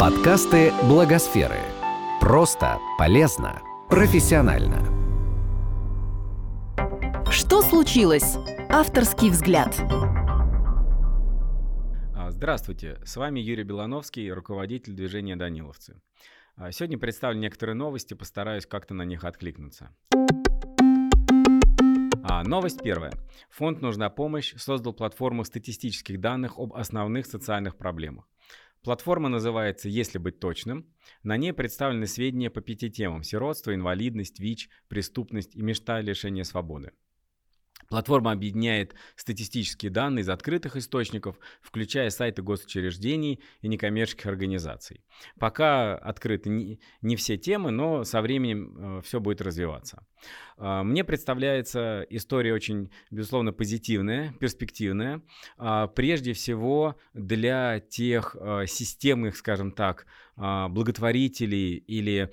Подкасты Благосферы. Просто, полезно, профессионально. Что случилось? Авторский взгляд. А, Здравствуйте, с вами Юрий Белановский, руководитель движения «Даниловцы». А, Сегодня представлю некоторые новости, постараюсь как-то на них откликнуться. А, новость первая. Фонд «Нужна помощь» создал платформу статистических данных об основных социальных проблемах. Платформа называется «Если быть точным». На ней представлены сведения по пяти темам – сиротство, инвалидность, ВИЧ, преступность и мечта лишения свободы. Платформа объединяет статистические данные из открытых источников, включая сайты госучреждений и некоммерческих организаций. Пока открыты не, все темы, но со временем э, все будет развиваться. Э, мне представляется история очень, безусловно, позитивная, перспективная. Э, прежде всего для тех э, системных, скажем так, благотворителей или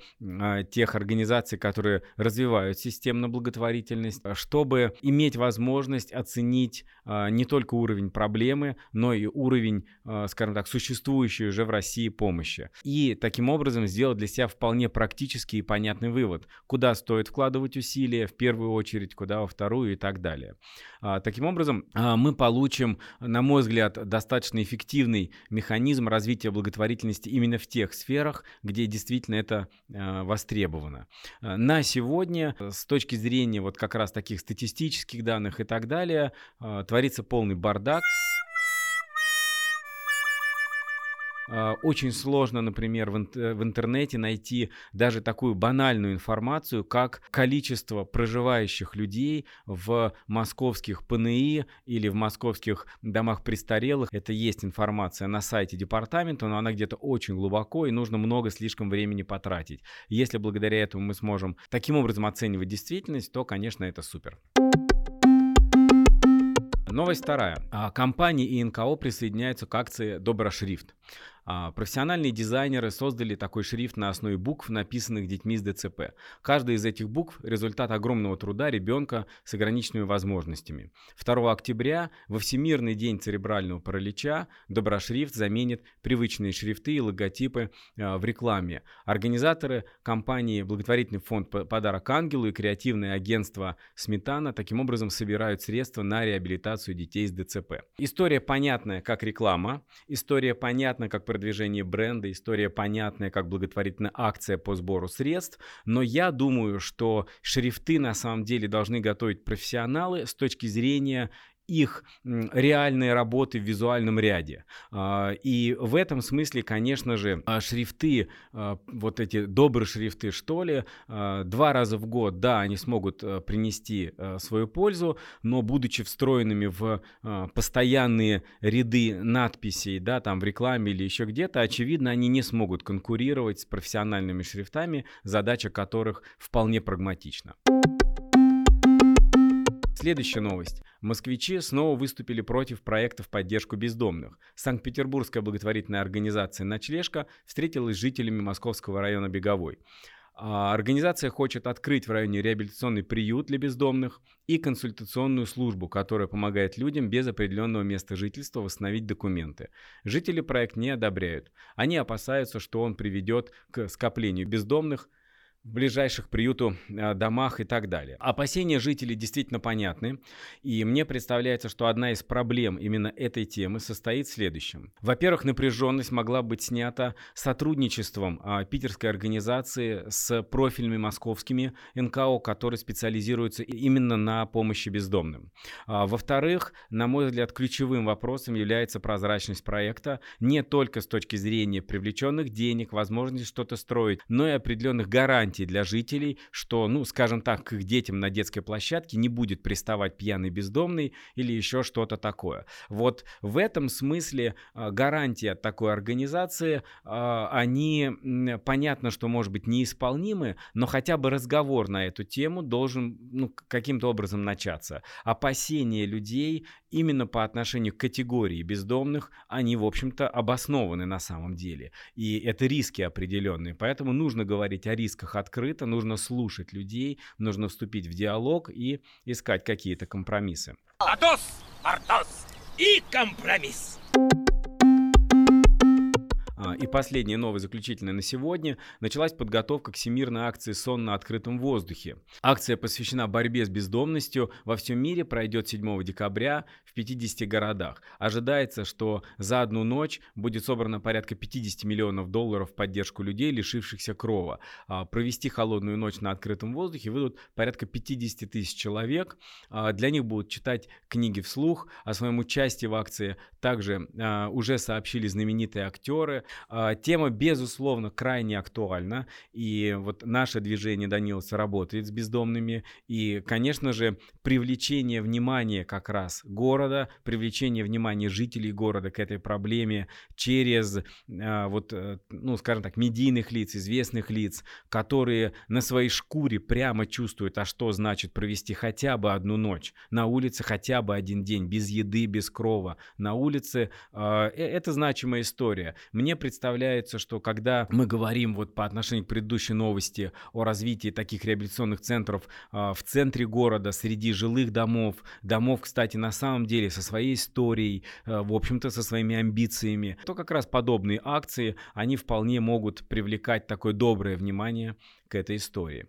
тех организаций, которые развивают системную благотворительность, чтобы иметь возможность оценить а, не только уровень проблемы, но и уровень, а, скажем так, существующей уже в России помощи. И таким образом сделать для себя вполне практический и понятный вывод, куда стоит вкладывать усилия в первую очередь, куда во вторую и так далее. А, таким образом, мы получим, на мой взгляд, достаточно эффективный механизм развития благотворительности именно в тех сферах, где действительно это востребовано. На сегодня, с точки зрения вот как раз таких статистических данных и так далее, творится полный бардак. Очень сложно, например, в, интернете найти даже такую банальную информацию, как количество проживающих людей в московских ПНИ или в московских домах престарелых. Это есть информация на сайте департамента, но она где-то очень глубоко и нужно много слишком времени потратить. Если благодаря этому мы сможем таким образом оценивать действительность, то, конечно, это супер. Новость вторая. А, компании и НКО присоединяются к акции Доброшрифт. А, профессиональные дизайнеры создали такой шрифт на основе букв, написанных детьми с ДЦП. Каждая из этих букв – результат огромного труда ребенка с ограниченными возможностями. 2 октября, во Всемирный день церебрального паралича, доброшрифт заменит привычные шрифты и логотипы а, в рекламе. Организаторы компании благотворительный фонд «Подарок ангелу» и креативное агентство «Сметана» таким образом собирают средства на реабилитацию детей с ДЦП. История понятная, как реклама, история понятна, как продвижение бренда, история понятная, как благотворительная акция по сбору средств, но я думаю, что шрифты на самом деле должны готовить профессионалы с точки зрения их реальные работы в визуальном ряде. А, и в этом смысле, конечно же, а, шрифты, а, вот эти добрые шрифты, что ли, два раза в год, да, они смогут принести свою пользу, но будучи встроенными в постоянные ряды надписей, да, там в рекламе или еще где-то, очевидно, они не смогут конкурировать с профессиональными шрифтами, задача которых вполне прагматична. Следующая новость. Москвичи снова выступили против проекта в поддержку бездомных. Санкт-Петербургская благотворительная организация «Ночлежка» встретилась с жителями московского района Беговой. А, организация хочет открыть в районе реабилитационный приют для бездомных и консультационную службу, которая помогает людям без определенного места жительства восстановить документы. Жители проект не одобряют. Они опасаются, что он приведет к скоплению бездомных, в ближайших приюту э, домах и так далее. Опасения жителей действительно понятны, и мне представляется, что одна из проблем именно этой темы состоит в следующем. Во-первых, напряженность могла быть снята сотрудничеством а, питерской организации с профильными московскими НКО, которые специализируются именно на помощи бездомным. А, во-вторых, на мой взгляд, ключевым вопросом является прозрачность проекта не только с точки зрения привлеченных денег, возможности что-то строить, но и определенных гарантий гарантии для жителей, что, ну, скажем так, к их детям на детской площадке не будет приставать пьяный бездомный или еще что-то такое. Вот в этом смысле а, гарантии от такой организации, а, они, понятно, что, может быть, неисполнимы, но хотя бы разговор на эту тему должен ну, каким-то образом начаться. Опасения людей именно по отношению к категории бездомных, они, в общем-то, обоснованы на самом деле. И это риски определенные. Поэтому нужно говорить о рисках открыто, нужно слушать людей, нужно вступить в диалог и искать какие-то компромиссы. Атос, Артос и компромисс. А, и последняя новая заключительная на сегодня. Началась подготовка к всемирной акции «Сон на открытом воздухе». Акция посвящена борьбе с бездомностью. Во всем мире пройдет 7 декабря в 50 городах. Ожидается, что за одну ночь будет собрано порядка 50 миллионов долларов в поддержку людей, лишившихся крова. А, провести холодную ночь на открытом воздухе выйдут порядка 50 тысяч человек. А, для них будут читать книги вслух. О своем участии в акции также уже сообщили знаменитые актеры. Тема, безусловно, крайне актуальна. И вот наше движение Данилса работает с бездомными. И, конечно же, привлечение внимания как раз города, привлечение внимания жителей города к этой проблеме через, вот, э, ну, скажем так, медийных лиц, известных лиц, которые на своей шкуре прямо чувствуют, а что значит провести хотя бы одну ночь на улице, хотя бы один день, без еды, без крова, на улице. А, э, это значимая история. Мне представляется, что когда мы говорим вот по отношению к предыдущей новости о развитии таких реабилитационных центров а, в центре города, среди жилых домов, домов, кстати, на самом деле со своей историей, а, в общем-то, со своими амбициями, то как раз подобные акции, они вполне могут привлекать такое доброе внимание к этой истории.